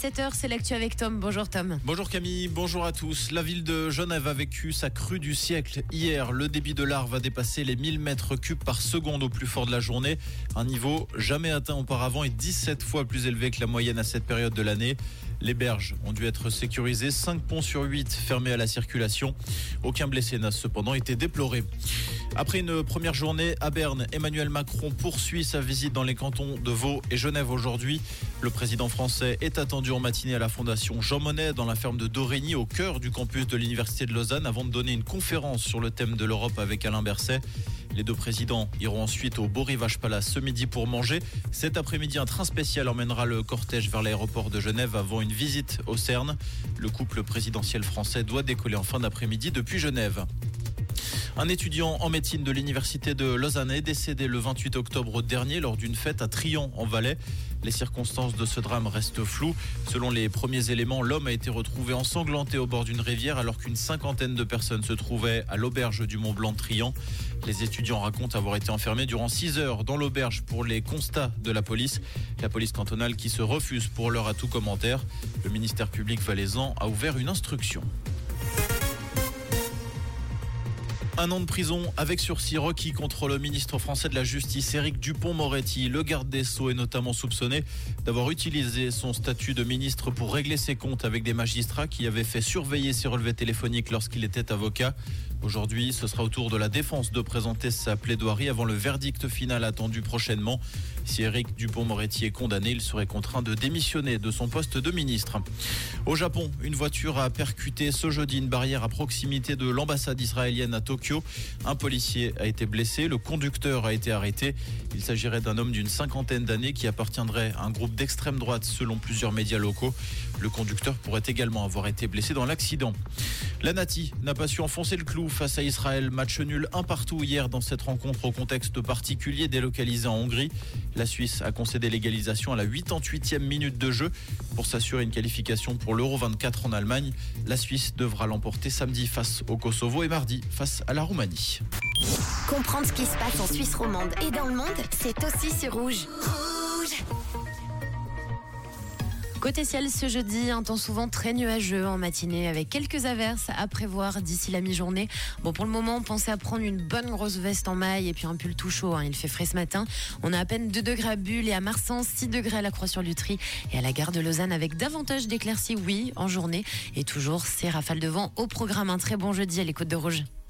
7h, c'est l'actu avec Tom. Bonjour Tom. Bonjour Camille, bonjour à tous. La ville de Genève a vécu sa crue du siècle. Hier, le débit de l'Arve a dépassé les 1000 mètres cubes par seconde au plus fort de la journée. Un niveau jamais atteint auparavant et 17 fois plus élevé que la moyenne à cette période de l'année. Les berges ont dû être sécurisées, 5 ponts sur 8 fermés à la circulation. Aucun blessé n'a cependant été déploré. Après une première journée à Berne, Emmanuel Macron poursuit sa visite dans les cantons de Vaud et Genève aujourd'hui. Le président français est attendu matinée à la Fondation Jean Monnet dans la ferme de Dorigny au cœur du campus de l'Université de Lausanne avant de donner une conférence sur le thème de l'Europe avec Alain Berset. Les deux présidents iront ensuite au Beau Rivage Palace ce midi pour manger. Cet après-midi, un train spécial emmènera le cortège vers l'aéroport de Genève avant une visite au CERN. Le couple présidentiel français doit décoller en fin d'après-midi depuis Genève. Un étudiant en médecine de l'université de Lausanne est décédé le 28 octobre dernier lors d'une fête à Trian en Valais. Les circonstances de ce drame restent floues. Selon les premiers éléments, l'homme a été retrouvé ensanglanté au bord d'une rivière alors qu'une cinquantaine de personnes se trouvaient à l'auberge du Mont Blanc de Trian. Les étudiants racontent avoir été enfermés durant 6 heures dans l'auberge pour les constats de la police. La police cantonale qui se refuse pour l'heure à tout commentaire. Le ministère public valaisan a ouvert une instruction. Un an de prison avec sursis requis contre le ministre français de la Justice, Éric Dupont-Moretti. Le garde des Sceaux est notamment soupçonné d'avoir utilisé son statut de ministre pour régler ses comptes avec des magistrats qui avaient fait surveiller ses relevés téléphoniques lorsqu'il était avocat. Aujourd'hui, ce sera au tour de la défense de présenter sa plaidoirie avant le verdict final attendu prochainement. Si Éric Dupont-Moretti est condamné, il serait contraint de démissionner de son poste de ministre. Au Japon, une voiture a percuté ce jeudi une barrière à proximité de l'ambassade israélienne à Tokyo. Un policier a été blessé, le conducteur a été arrêté. Il s'agirait d'un homme d'une cinquantaine d'années qui appartiendrait à un groupe d'extrême droite selon plusieurs médias locaux. Le conducteur pourrait également avoir été blessé dans l'accident. La Nati n'a pas su enfoncer le clou face à Israël. Match nul un partout hier dans cette rencontre au contexte particulier délocalisé en Hongrie. La Suisse a concédé l'égalisation à la 88e minute de jeu pour s'assurer une qualification pour l'Euro 24 en Allemagne. La Suisse devra l'emporter samedi face au Kosovo et mardi face à la Roumanie. Comprendre ce qui se passe en Suisse romande et dans le monde, c'est aussi sur Rouge. Rouge Côté ciel, ce jeudi, un temps souvent très nuageux en matinée avec quelques averses à prévoir d'ici la mi-journée. Bon, pour le moment, pensez à prendre une bonne grosse veste en maille et puis un pull tout chaud. hein. Il fait frais ce matin. On a à peine 2 degrés à Bulle et à Marsan, 6 degrés à la Croix-sur-Lutry et à la gare de Lausanne avec davantage d'éclaircies, oui, en journée. Et toujours ces rafales de vent au programme. Un très bon jeudi à l'écoute de Rouge.